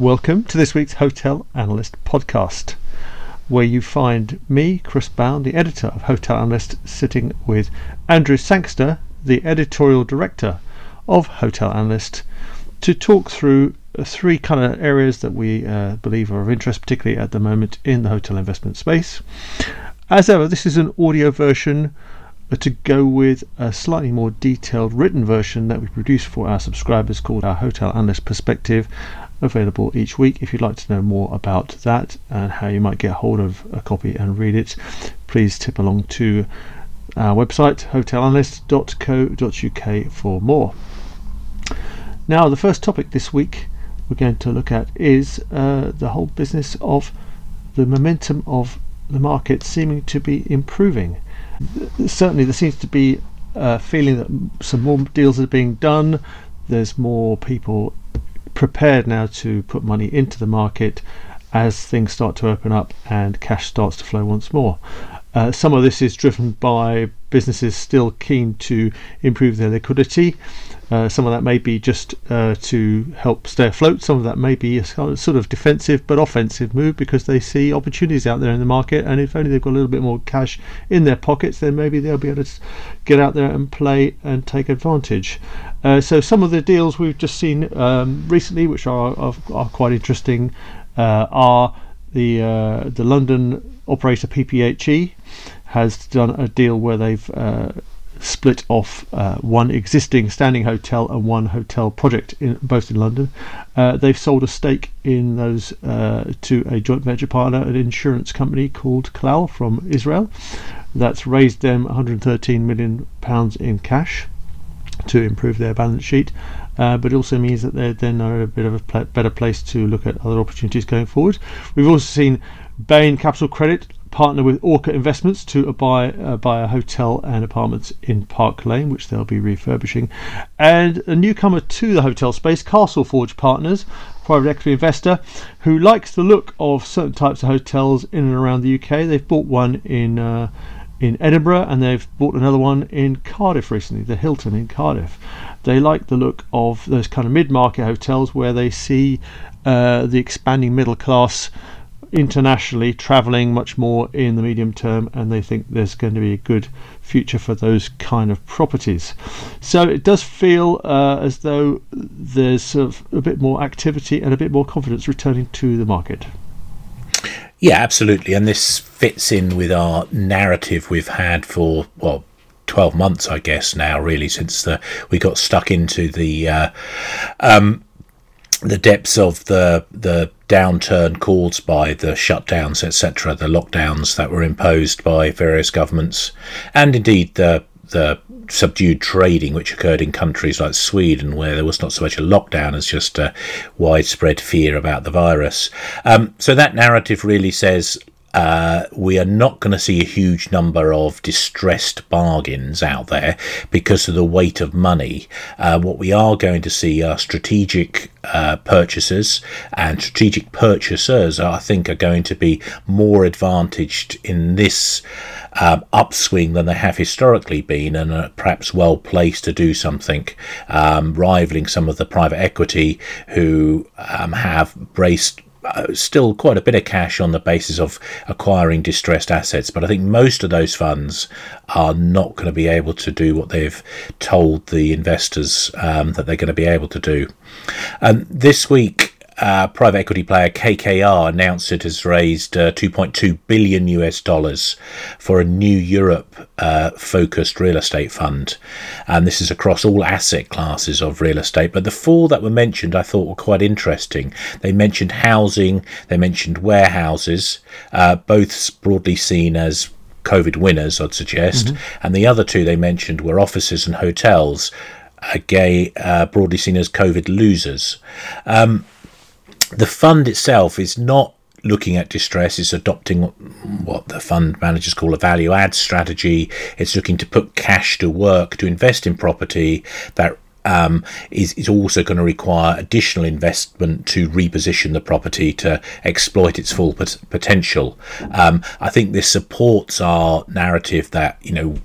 Welcome to this week's Hotel Analyst podcast, where you find me, Chris Bown, the editor of Hotel Analyst, sitting with Andrew Sangster, the editorial director of Hotel Analyst, to talk through three kind of areas that we uh, believe are of interest, particularly at the moment in the hotel investment space. As ever, this is an audio version to go with a slightly more detailed written version that we produce for our subscribers called our Hotel Analyst Perspective, available each week. If you'd like to know more about that and how you might get hold of a copy and read it, please tip along to our website, hotelanalyst.co.uk, for more. Now, the first topic this week we're going to look at is uh, the whole business of the momentum of the market seeming to be improving certainly there seems to be a feeling that some more deals are being done. There's more people prepared now to put money into the market as things start to open up and cash starts to flow once more. Uh, some of this is driven by businesses still keen to improve their liquidity. Uh, some of that may be just uh, to help stay afloat. Some of that may be a sort of defensive but offensive move because they see opportunities out there in the market. And if only they've got a little bit more cash in their pockets, then maybe they'll be able to get out there and play and take advantage. Uh, so some of the deals we've just seen um, recently, which are, are, are quite interesting, uh, are the uh, the London operator PPHE has done a deal where they've uh, split off uh, one existing standing hotel and one hotel project in both in London. Uh, they've sold a stake in those to a joint venture partner, an insurance company called Clal from Israel. That's raised them 113 million pounds in cash to improve their balance sheet. Uh, but it also means that they're then are a bit of a better place to look at other opportunities going forward. We've also seen Bain Capital Credit partner with Orca Investments to buy uh, buy a hotel and apartments in Park Lane, which they'll be refurbishing. And a newcomer to the hotel space, Castleforge Partners, private equity investor who likes the look of certain types of hotels in and around the UK. They've bought one in. Uh, in Edinburgh, and they've bought another one in Cardiff recently, the Hilton in Cardiff. They like the look of those kind of mid market hotels where they see uh, the expanding middle class internationally traveling much more in the medium term and they think there's going to be a good future for those kind of properties so it does feel uh, as though there's sort of a bit more activity and a bit more confidence returning to the market yeah absolutely and this fits in with our narrative we've had for well 12 months i guess now really since the, we got stuck into the uh, um, the depths of the the downturn caused by the shutdowns, etc., the lockdowns that were imposed by various governments, and indeed the the subdued trading which occurred in countries like Sweden, where there was not so much a lockdown as just a widespread fear about the virus. Um, so that narrative really says uh, we are not going to see a huge number of distressed bargains out there because of the weight of money. Uh, what we are going to see are strategic uh, purchasers and strategic purchasers. I think are going to be more advantaged in this um, upswing than they have historically been, and are perhaps well placed to do something, um, rivaling some of the private equity who um, have braced still quite a bit of cash on the basis of acquiring distressed assets, but I think most of those funds are not going to be able to do what they've told the investors um, that they're going to be able to do. And this week, uh, private equity player KKR announced it has raised uh, 2.2 billion US dollars for a new Europe uh, focused real estate fund. And this is across all asset classes of real estate. But the four that were mentioned I thought were quite interesting. They mentioned housing, they mentioned warehouses, uh, both broadly seen as COVID winners, I'd suggest. Mm-hmm. And the other two they mentioned were offices and hotels. Again, uh, broadly seen as COVID losers. Um, the fund itself is not looking at distress, it's adopting what the fund managers call a value add strategy. It's looking to put cash to work to invest in property that um, is, is also going to require additional investment to reposition the property to exploit its full pot- potential. Um, I think this supports our narrative that you know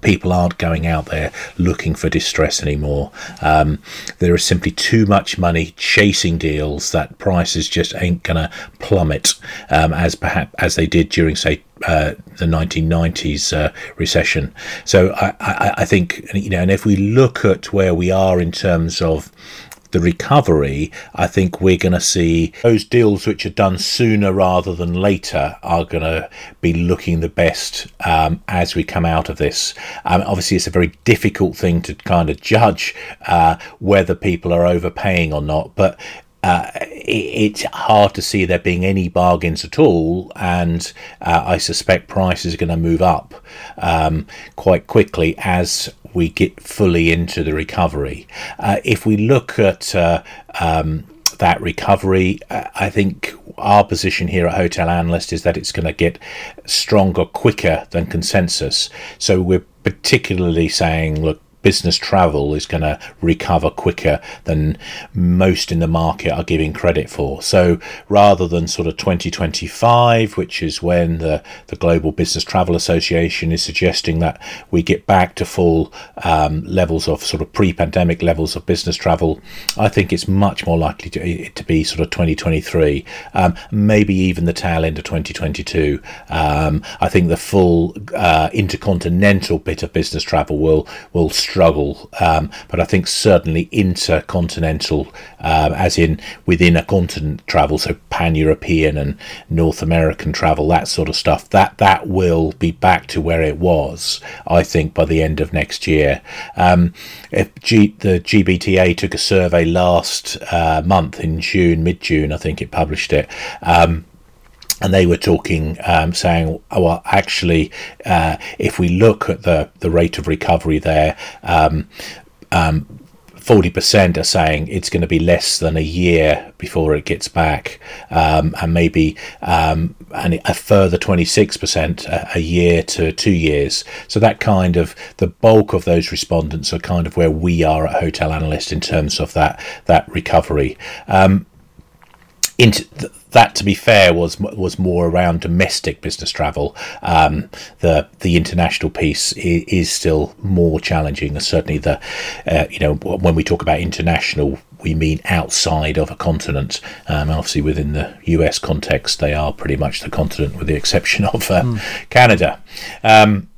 people aren't going out there looking for distress anymore. Um, there is simply too much money chasing deals that prices just ain't going to plummet um, as perhaps as they did during say uh, the 1990s uh, recession. So I, I, I, think you know, and if we look at where we are in terms of the recovery, I think we're going to see those deals which are done sooner rather than later are going to be looking the best um, as we come out of this. Um, obviously, it's a very difficult thing to kind of judge uh, whether people are overpaying or not, but uh, it, it's hard to see there being any bargains at all, and uh, I suspect prices are going to move up um, quite quickly as we get fully into the recovery. Uh, if we look at uh, um, that recovery, uh, I think our position here at Hotel Analyst is that it's going to get stronger quicker than consensus. So we're particularly saying, look, business travel is going to recover quicker than most in the market are giving credit for. So rather than sort of 2025, which is when the, the Global Business Travel Association is suggesting that we get back to full um, levels of sort of pre pandemic levels of business travel, I think it's much more likely to, to be sort of 2023, um, maybe even the tail end of 2022. Um, I think the full uh, intercontinental bit of business travel will will struggle, um, but I think certainly intercontinental, um, as in within a continent travel, so pan European and North American travel, that sort of stuff, that that will be back to where it was, I think, by the end of next year. Um, if G, the GBTA took a survey last uh, month in June, mid June, I think it published it. Um, and they were talking, um, saying, oh, well, actually, uh, if we look at the, the rate of recovery there, um, um, 40% are saying it's going to be less than a year before it gets back, um, and maybe um, and a further 26% a, a, year to two years. So that kind of the bulk of those respondents are kind of where we are at Hotel Analyst in terms of that that recovery. Um, into that, to be fair, was was more around domestic business travel. Um, the the international piece is, is, still more challenging. Certainly, the uh, you know when we talk about international, we mean outside of a continent. Um, obviously, within the US context, they are pretty much the continent, with the exception of uh, mm. Canada. Um,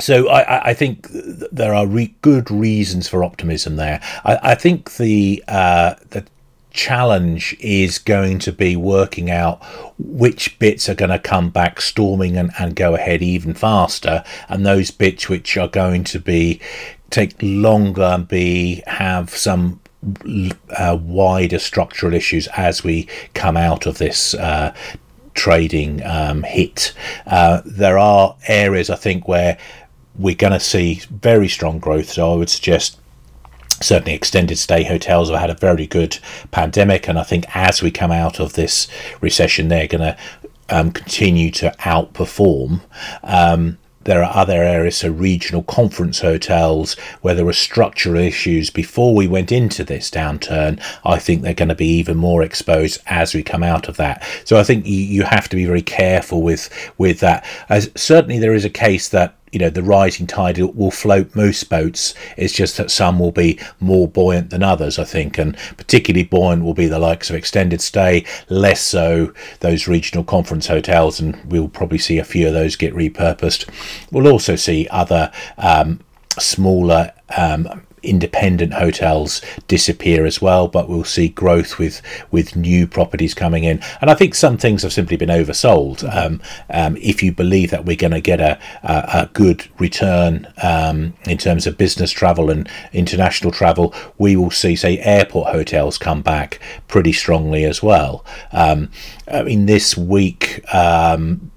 so I, I, think there are re- good reasons for optimism there. I, I think the uh, the challenge is going to be working out which bits are going to come back storming and, and go ahead even faster and those bits which are going to be take longer and be have some uh, wider structural issues as we come out of this uh, trading um, hit. Uh, there are areas I think where we're going to see very strong growth. So I would suggest certainly extended stay hotels have had a very good pandemic and i think as we come out of this recession they're going to um, continue to outperform um, there are other areas, so regional conference hotels, where there were structural issues before we went into this downturn. I think they're going to be even more exposed as we come out of that. So I think you, you have to be very careful with with that. As certainly there is a case that you know the rising tide will float most boats. It's just that some will be more buoyant than others, I think, and particularly buoyant will be the likes of extended stay, less so those regional conference hotels, and we'll probably see a few of those get repurposed. We'll also see other um, smaller um, independent hotels disappear as well, but we'll see growth with with new properties coming in. And I think some things have simply been oversold. Um, um, if you believe that we're going to get a, a, a, good return um, in terms of business travel and international travel, we will see, say, airport hotels come back pretty strongly as well. Um, I mean, this week um,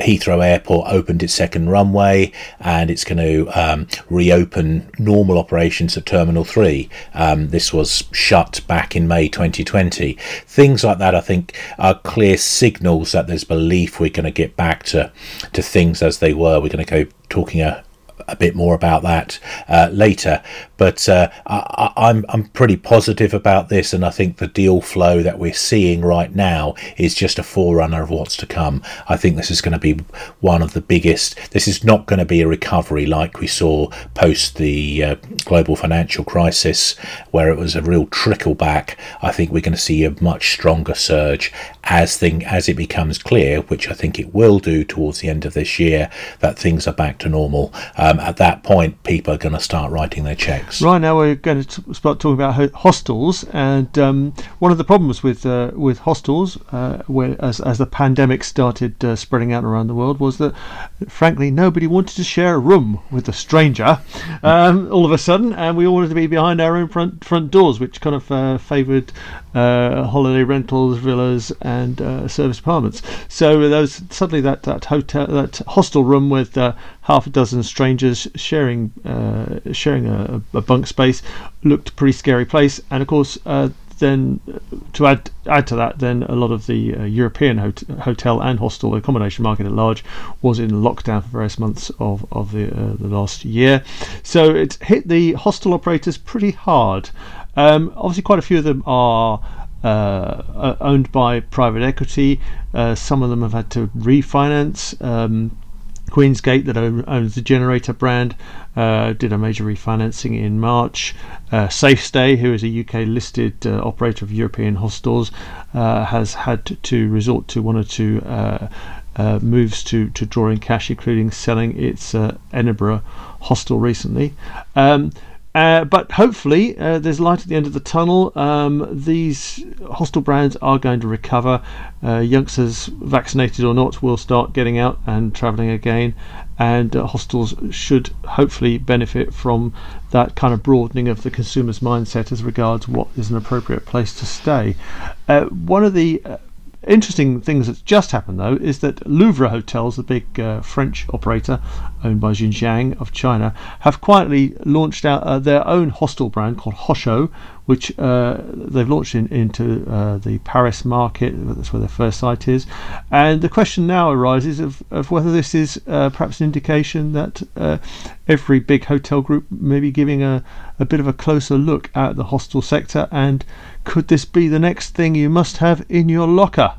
Heathrow Airport opened its second runway and it's going to um, reopen normal operations at Terminal 3. Um, this was shut back in May 2020. Things like that, I think, are clear signals that there's belief we're going to get back to, to things as they were. We're going to go talking a, a bit more about that uh, later. But uh, I, I'm I'm pretty positive about this, and I think the deal flow that we're seeing right now is just a forerunner of what's to come. I think this is going to be one of the biggest. This is not going to be a recovery like we saw post the uh, global financial crisis, where it was a real trickle back. I think we're going to see a much stronger surge as thing as it becomes clear, which I think it will do towards the end of this year, that things are back to normal. Um, at that point, people are going to start writing their checks. Right now, we're going to t- start talking about hostels, and um, one of the problems with uh, with hostels, uh, where as, as the pandemic started uh, spreading out around the world, was that frankly nobody wanted to share a room with a stranger um, all of a sudden, and we all wanted to be behind our own front front doors, which kind of uh, favoured uh, holiday rentals, villas, and uh, service apartments. So those suddenly that that hotel that hostel room with uh, half a dozen strangers sharing uh, sharing a, a, bunk space looked a pretty scary place. And of course, uh, then to add add to that, then a lot of the uh, European hot- hotel and hostel accommodation market at large was in lockdown for various months of of the uh, the last year. So it hit the hostel operators pretty hard. Um, obviously, quite a few of them are uh, owned by private equity. Uh, some of them have had to refinance. Um, Queensgate, that owns the Generator brand, uh, did a major refinancing in March. Uh, SafeStay, who is a UK listed uh, operator of European hostels, uh, has had to resort to one or two uh, uh, moves to, to draw in cash, including selling its Edinburgh hostel recently. Um, uh, but hopefully, uh, there's light at the end of the tunnel. Um, these hostel brands are going to recover. Uh, youngsters, vaccinated or not, will start getting out and travelling again, and uh, hostels should hopefully benefit from that kind of broadening of the consumer's mindset as regards what is an appropriate place to stay. Uh, one of the Interesting things that's just happened though is that Louvre Hotels, the big uh, French operator owned by Jin Jiang of China, have quietly launched out uh, their own hostel brand called Hosho, which uh, they've launched in, into uh, the Paris market. That's where their first site is. And the question now arises of, of whether this is uh, perhaps an indication that uh, every big hotel group may be giving a, a bit of a closer look at the hostel sector and could this be the next thing you must have in your locker?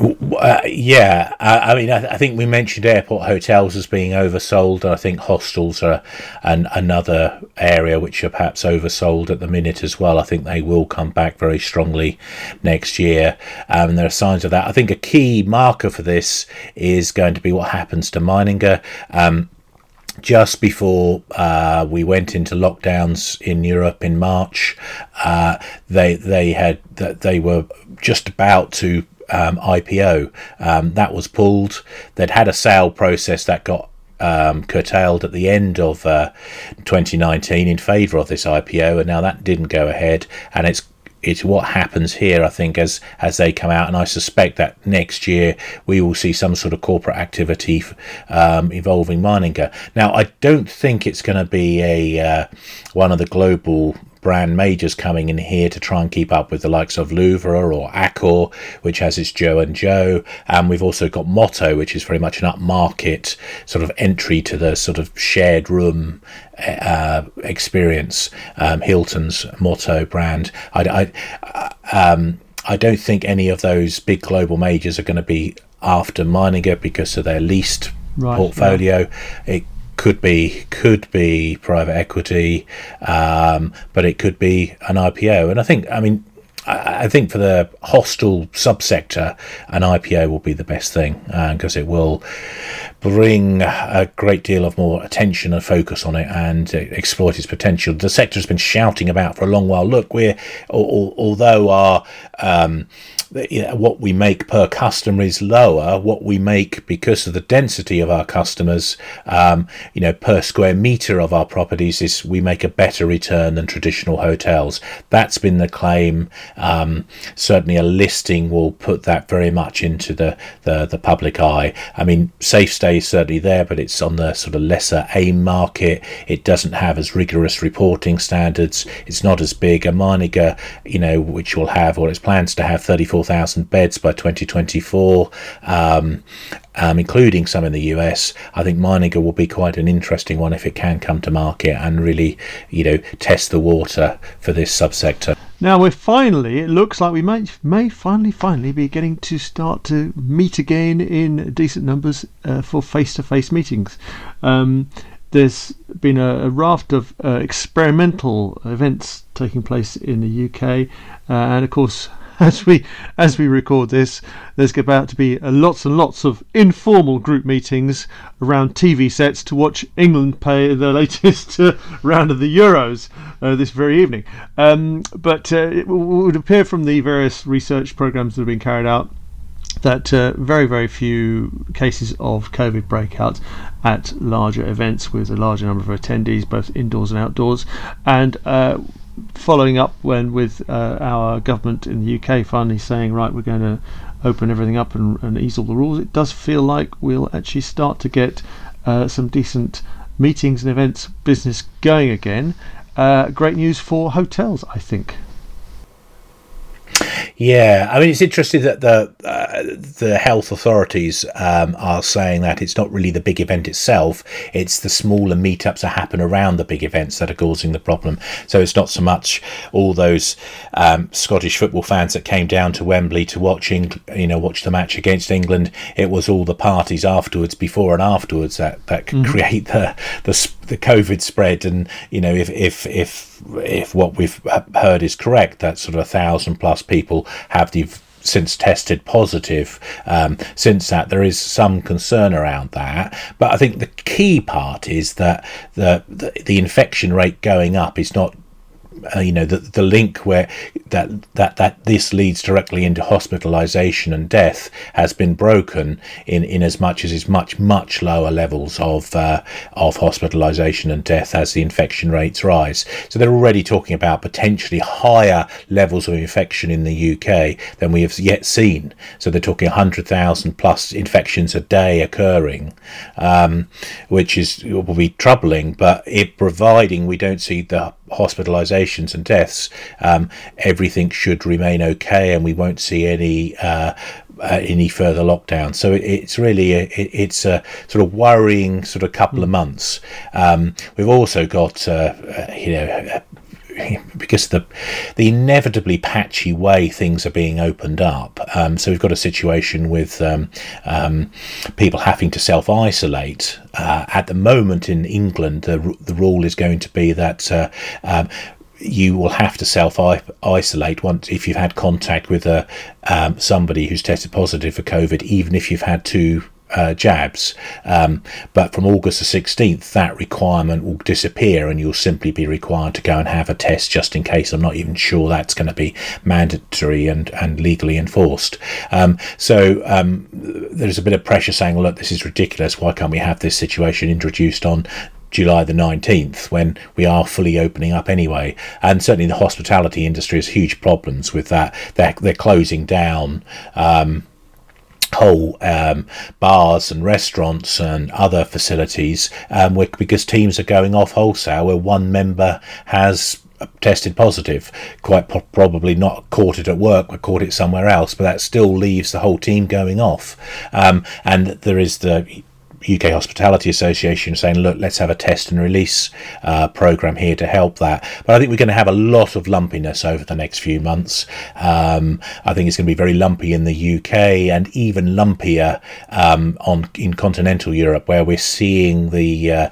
Uh, yeah, I, I mean, I, I, think we mentioned airport hotels as being oversold, and I think hostels are an, another area which are perhaps oversold at the minute as well. I think they will come back very strongly next year, um, and there are signs of that. I think a key marker for this is going to be what happens to Meininger. Um, just before uh, we went into lockdowns in Europe in March, uh, they they had they were just about to um, IPO. Um, that was pulled. They'd had a sale process that got um, curtailed at the end of uh, 2019 in favour of this IPO, and now that didn't go ahead, and it's it's what happens here, I think, as as they come out, and I suspect that next year we will see some sort of corporate activity um, involving Meininger. Now, I don't think it's going to be a uh, one of the global brand majors coming in here to try and keep up with the likes of Louvre or Accor, which has its Joe and Joe. And we've also got Motto, which is very much an upmarket sort of entry to the sort of shared room uh, experience. Um, Hilton's Motto brand. I, I, um, I don't think any of those big global majors are going to be after Meininger because of their leased right, portfolio. Yeah. It could be could be private equity, um, but it could be an IPO. And I think, I mean, I, think for the hostel subsector, an IPO will be the best thing because uh, it will bring a great deal of more attention and focus on it and exploit its potential. The sector has been shouting about for a long while. Look, we're although our um, what we make per customer is lower. What we make because of the density of our customers, um, you know, per square meter of our properties is we make a better return than traditional hotels. That's been the claim. Um, certainly, a listing will put that very much into the, the, the public eye. I mean, SafeStay is certainly there, but it's on the sort of lesser AIM market. It doesn't have as rigorous reporting standards. It's not as big. A Meininger, you know, which will have, or its plans to have 34,000 beds by 2024, um, um, including some in the US. I think Meininger will be quite an interesting one if it can come to market and really, you know, test the water for this subsector. Now we're finally, it looks like we may, may finally, finally be getting to start to meet again in decent numbers uh, for face to face meetings. Um, there's been a, a raft of uh, experimental events taking place in the UK, uh, and of course, as we as we record this, there's about to be uh, lots and lots of informal group meetings around TV sets to watch England play the latest uh, round of the Euros uh, this very evening. Um, but uh, it would appear from the various research programs that have been carried out that uh, very, very few cases of COVID breakouts at larger events with a larger number of attendees, both indoors and outdoors. And uh, following up when with uh, our government in the UK finally saying, right, we're going to open everything up and, and, ease all the rules, it does feel like we'll actually start to get uh, some decent meetings and events business going again. Uh, great news for hotels, I think. Yeah, I mean it's interesting that the uh, the health authorities um, are saying that it's not really the big event itself; it's the smaller meetups that happen around the big events that are causing the problem. So it's not so much all those um, Scottish football fans that came down to Wembley to watching, you know, watch the match against England. It was all the parties afterwards, before and afterwards, that that mm-hmm. create the the the COVID spread. And you know, if if if if what we've heard is correct, that sort of a thousand plus people have the since tested positive. Um, since that, there is some concern around that. But I think the key part is that the, the, the infection rate going up is not uh, you know the the link where that that that this leads directly into hospitalization and death has been broken in in as much as it's much much lower levels of uh, of hospitalization and death as the infection rates rise. So they're already talking about potentially higher levels of infection in the UK than we have yet seen. So they're talking 100,000 plus infections a day occurring um, which is will be troubling but it providing we don't see the and deaths, um, everything should remain okay, and we won't see any uh, uh, any further lockdown. So it, it's really a, it, it's a sort of worrying sort of couple of hmm. months. Um, we've also got uh, uh you know because the the inevitably patchy way things are being opened up. Um, so we've got a situation with um, um, people having to self isolate. Uh, at the moment in England, the the rule is going to be that. Uh, um, you will have to self isolate once if you've had contact with a um, somebody who's tested positive for COVID, even if you've had two uh, jabs. Um, but from August the 16th, that requirement will disappear and you'll simply be required to go and have a test just in case. I'm not even sure that's going to be mandatory and, and legally enforced. Um, so um, there's a bit of pressure saying, look, this is ridiculous. Why can't we have this situation introduced on July the 19th when we are fully opening up anyway. And certainly the hospitality industry has huge problems with that. They're, they're closing down. Um, whole um, bars and restaurants and other facilities um, because teams are going off wholesale where one member has tested positive quite po- probably not caught it at work but caught it somewhere else but that still leaves the whole team going off um, and there is the UK Hospitality Association saying, look, let's have a test and release uh, program here to help that. But I think we're going to have a lot of lumpiness over the next few months. Um, I think it's going to be very lumpy in the UK and even lumpier um, on in continental Europe, where we're seeing the uh,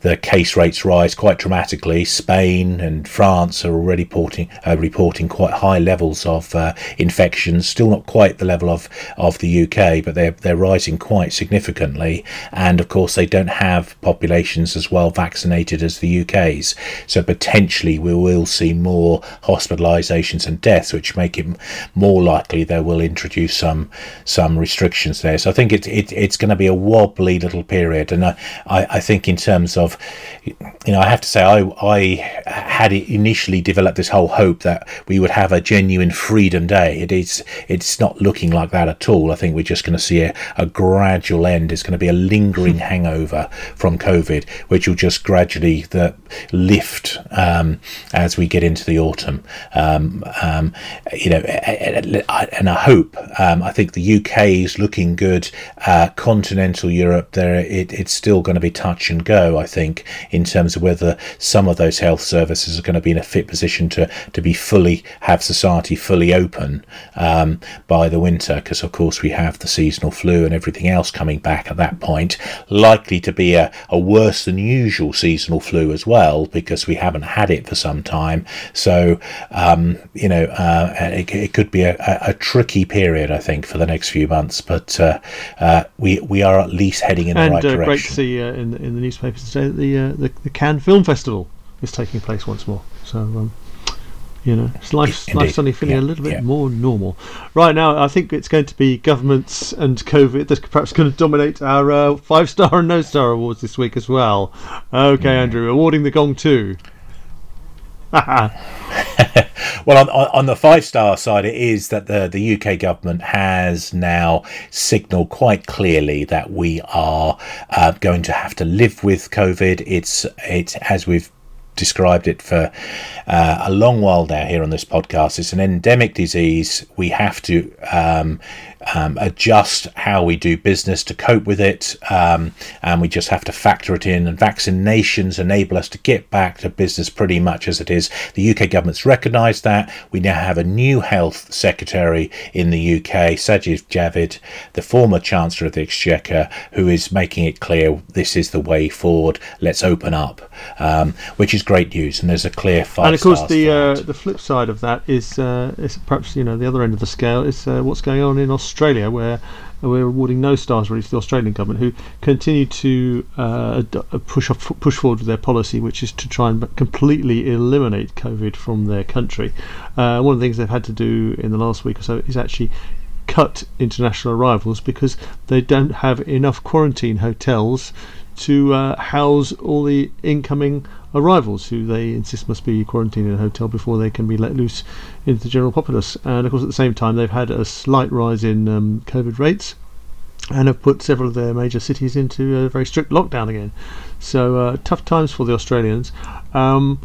the case rates rise quite dramatically. Spain and France are already reporting uh, reporting quite high levels of uh, infections. Still not quite the level of of the UK, but they're they're rising quite significantly and of course they don't have populations as well vaccinated as the UK's. So potentially we will see more hospitalisations and deaths, which make it more likely they will introduce some some restrictions there. So I think it, it it's going to be a wobbly little period, and I, I, I think in terms of you know I have to say I I had initially developed this whole hope that we would have a genuine freedom day. It is it's not looking like that at all. I think we're just going to see a, a gradual end. It's going to be a link lingering hangover from COVID, which will just gradually the, lift um, as we get into the autumn. Um, um, you know, and I hope. Um, I think the UK is looking good. Uh, continental Europe, there it, it's still going to be touch and go. I think in terms of whether some of those health services are going to be in a fit position to to be fully have society fully open um, by the winter, because of course we have the seasonal flu and everything else coming back at that point. Likely to be a, a worse than usual seasonal flu as well, because we haven't had it for some time. So um, you know, uh, it, it, could be a, a, tricky period, I think, for the next few months. But uh, uh, we we are at least heading in and, the right uh, direction. Great to see uh, in the, in the newspapers today that the, uh, the the Cannes Film Festival is taking place once more. So. Um, you know, it's life, life suddenly feeling yeah, a little bit yeah. more normal. Right now, I think it's going to be governments and COVID that's perhaps going to dominate our uh, five star and no star awards this week as well. Okay, mm. Andrew, awarding the gong too. well, on, on, the five star side, it is that the, the UK government has now signalled quite clearly that we are uh, going to have to live with COVID. It's it's as we've described it for uh, a long while now here on this podcast. It's an endemic disease. We have to um, um, adjust how we do business to cope with it, um, and we just have to factor it in. And vaccinations enable us to get back to business pretty much as it is. The UK government's recognised that. We now have a new health secretary in the UK, Sajid Javid, the former Chancellor of the Exchequer, who is making it clear this is the way forward. Let's open up, um, which is great news. And there's a clear five. And of course, the uh, the flip side of that is uh, is perhaps you know the other end of the scale is uh, what's going on in Australia. Australia, where we're awarding no stars really to the Australian government, who continue to uh, uh, push off, push forward with their policy, which is to try and completely eliminate COVID from their country. Uh, one of the things they've had to do in the last week or so is actually cut international arrivals because they don't have enough quarantine hotels to uh, house all the incoming arrivals who they insist must be quarantined in a hotel before they can be let loose into the general populace. And of course, at the same time, they've had a slight rise in um, COVID rates and have put several of their major cities into a very strict lockdown again. So uh, tough times for the Australians. Um,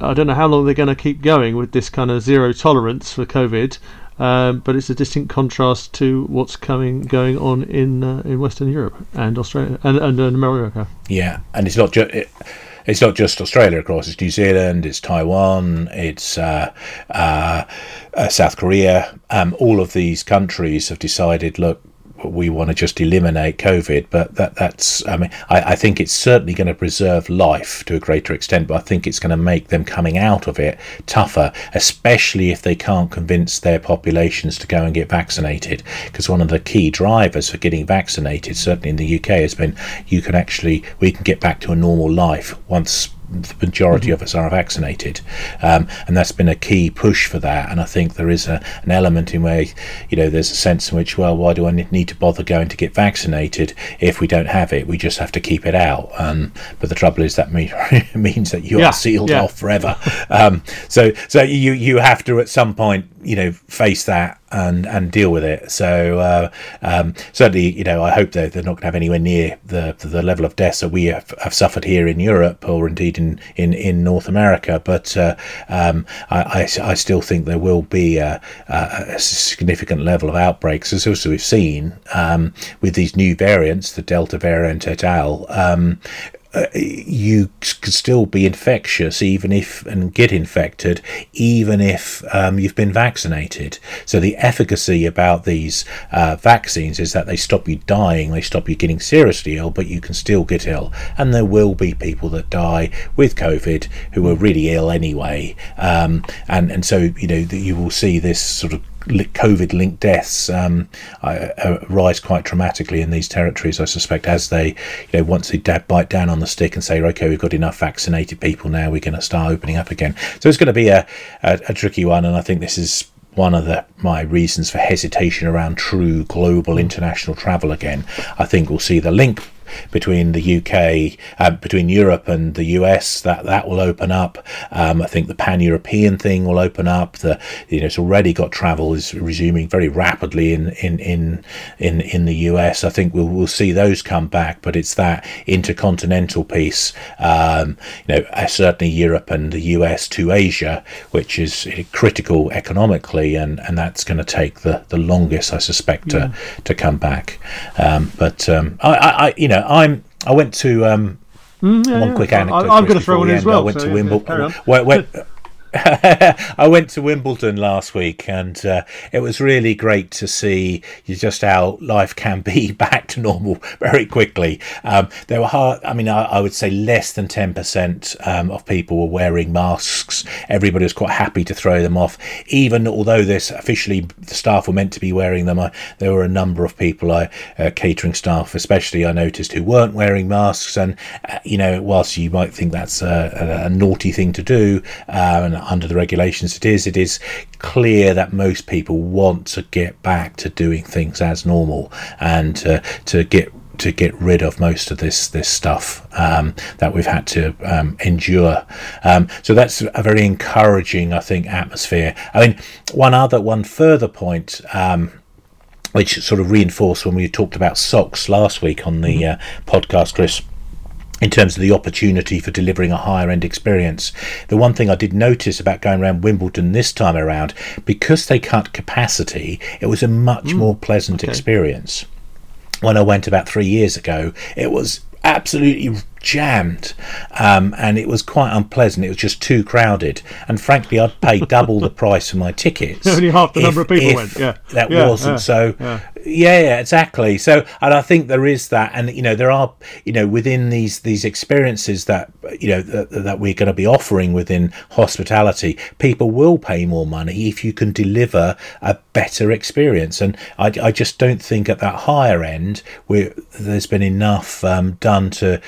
I don't know how long they're going to keep going with this kind of zero tolerance for COVID. Um, but it's a distinct contrast to what's coming going on in uh, in Western Europe and Australia and, and, and America. Yeah, and it's not just. It, it's not just Australia, of course. It's New Zealand, it's Taiwan, it's uh, uh, uh, South Korea. Um, all of these countries have decided, look, we want to just eliminate COVID, but that that's I mean I, I think it's certainly going to preserve life to a greater extent, but I think it's going to make them coming out of it tougher, especially if they can't convince their populations to go and get vaccinated. Because one of the key drivers for getting vaccinated, certainly in the UK, has been you can actually we can get back to a normal life once the majority mm-hmm. of us are vaccinated, um, and that's been a key push for that. And I think there is a, an element in where you know there's a sense in which, well, why do I need to bother going to get vaccinated if we don't have it? We just have to keep it out. Um, but the trouble is that mean, means that you yeah, are sealed yeah. off forever. um, so so you you have to at some point you know face that and and deal with it. So uh, um, certainly, you know, I hope that they're not going to have anywhere near the the level of deaths that we have, have suffered here in Europe or indeed in in, in North America. But uh, um, I, I, I, still think there will be a, a, significant level of outbreaks, as also we've seen um, with these new variants, the Delta variant et al. Uh, you could still be infectious even if and get infected even if um, you've been vaccinated. So the efficacy about these uh, vaccines is that they stop you dying they stop you getting seriously ill but you can still get ill. And there will be people that die with covid who are really ill anyway. Um, and and so you know you will see this sort of COVID linked deaths um, uh, rise quite dramatically in these territories, I suspect, as they, you know, once they bite down on the stick and say, okay, we've got enough vaccinated people now, we're going to start opening up again. So it's going to be a, a, a tricky one, and I think this is one of the, my reasons for hesitation around true global international travel again. I think we'll see the link between the UK, uh, between Europe and the US, that that will open up. Um, I think the pan-European thing will open up. The you know it's already got travel is resuming very rapidly in in in in, in the US. I think we'll we'll see those come back, but it's that intercontinental piece. Um, you know, uh, certainly Europe and the US to Asia, which is critical economically, and and that's going to take the the longest, I suspect, yeah. to to come back. Um, but um, I, I, you know, I'm I went to um, mm, yeah, one quick anecdote. I, am going to throw one in as well. I went so to Wimbledon. Went, I went to Wimbledon last week, and uh, it was really great to see just how life can be back to normal very quickly. Um, there were hard, I mean, I, I, would say less than ten percent um, of people were wearing masks. Everybody was quite happy to throw them off, even although this officially the staff were meant to be wearing them. I, there were a number of people, I, uh, catering staff especially, I noticed who weren't wearing masks, and uh, you know, whilst you might think that's a, a, a naughty thing to do, uh, and under the regulations it is, it is clear that most people want to get back to doing things as normal and uh, to get to get rid of most of this this stuff um, that we've had to um, endure. Um, so that's a very encouraging, I think, atmosphere. I mean, one other, one further point. Um, which sort of reinforced when we talked about socks last week on the mm-hmm. uh, podcast, Chris in terms of the opportunity for delivering a higher end experience. The one thing I did notice about going around Wimbledon this time around, because they cut capacity, it was a much mm, more pleasant okay. experience. When I went about three years ago, it was absolutely jammed um, and it was quite unpleasant. It was just too crowded. And frankly, I'd pay double the price for my tickets. Only half the if, number of people went. Yeah. That yeah, wasn't yeah, so. Yeah. yeah. exactly. So, and I think there is that. And, you know, there are, you know, within these, these experiences that, you know, that, that we're going to be offering within hospitality, people will pay more money if you can deliver a better experience. And I, I just don't think at that higher end, where there's been enough um, done to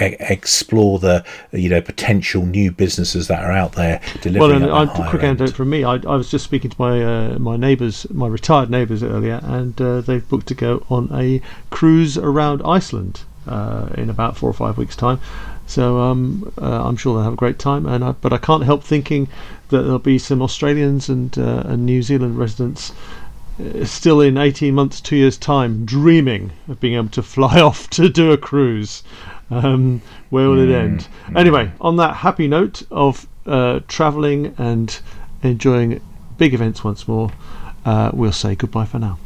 explore the you know potential new businesses that are out there delivering. Well, and a quick anecdote from me. I, I was just speaking to my uh, my neighbours, my retired neighbours earlier, and uh, they've booked to go on a cruise around Iceland uh, in about four or five weeks' time. So um, uh, I'm sure they'll have a great time. And I, but I can't help thinking that there'll be some Australians and uh, and New Zealand residents uh, still in 18 months, two years' time, dreaming of being able to fly off to do a cruise. Um, where will mm. it end? Anyway, on that happy note of uh, travelling and enjoying big events once more, uh, we'll say goodbye for now.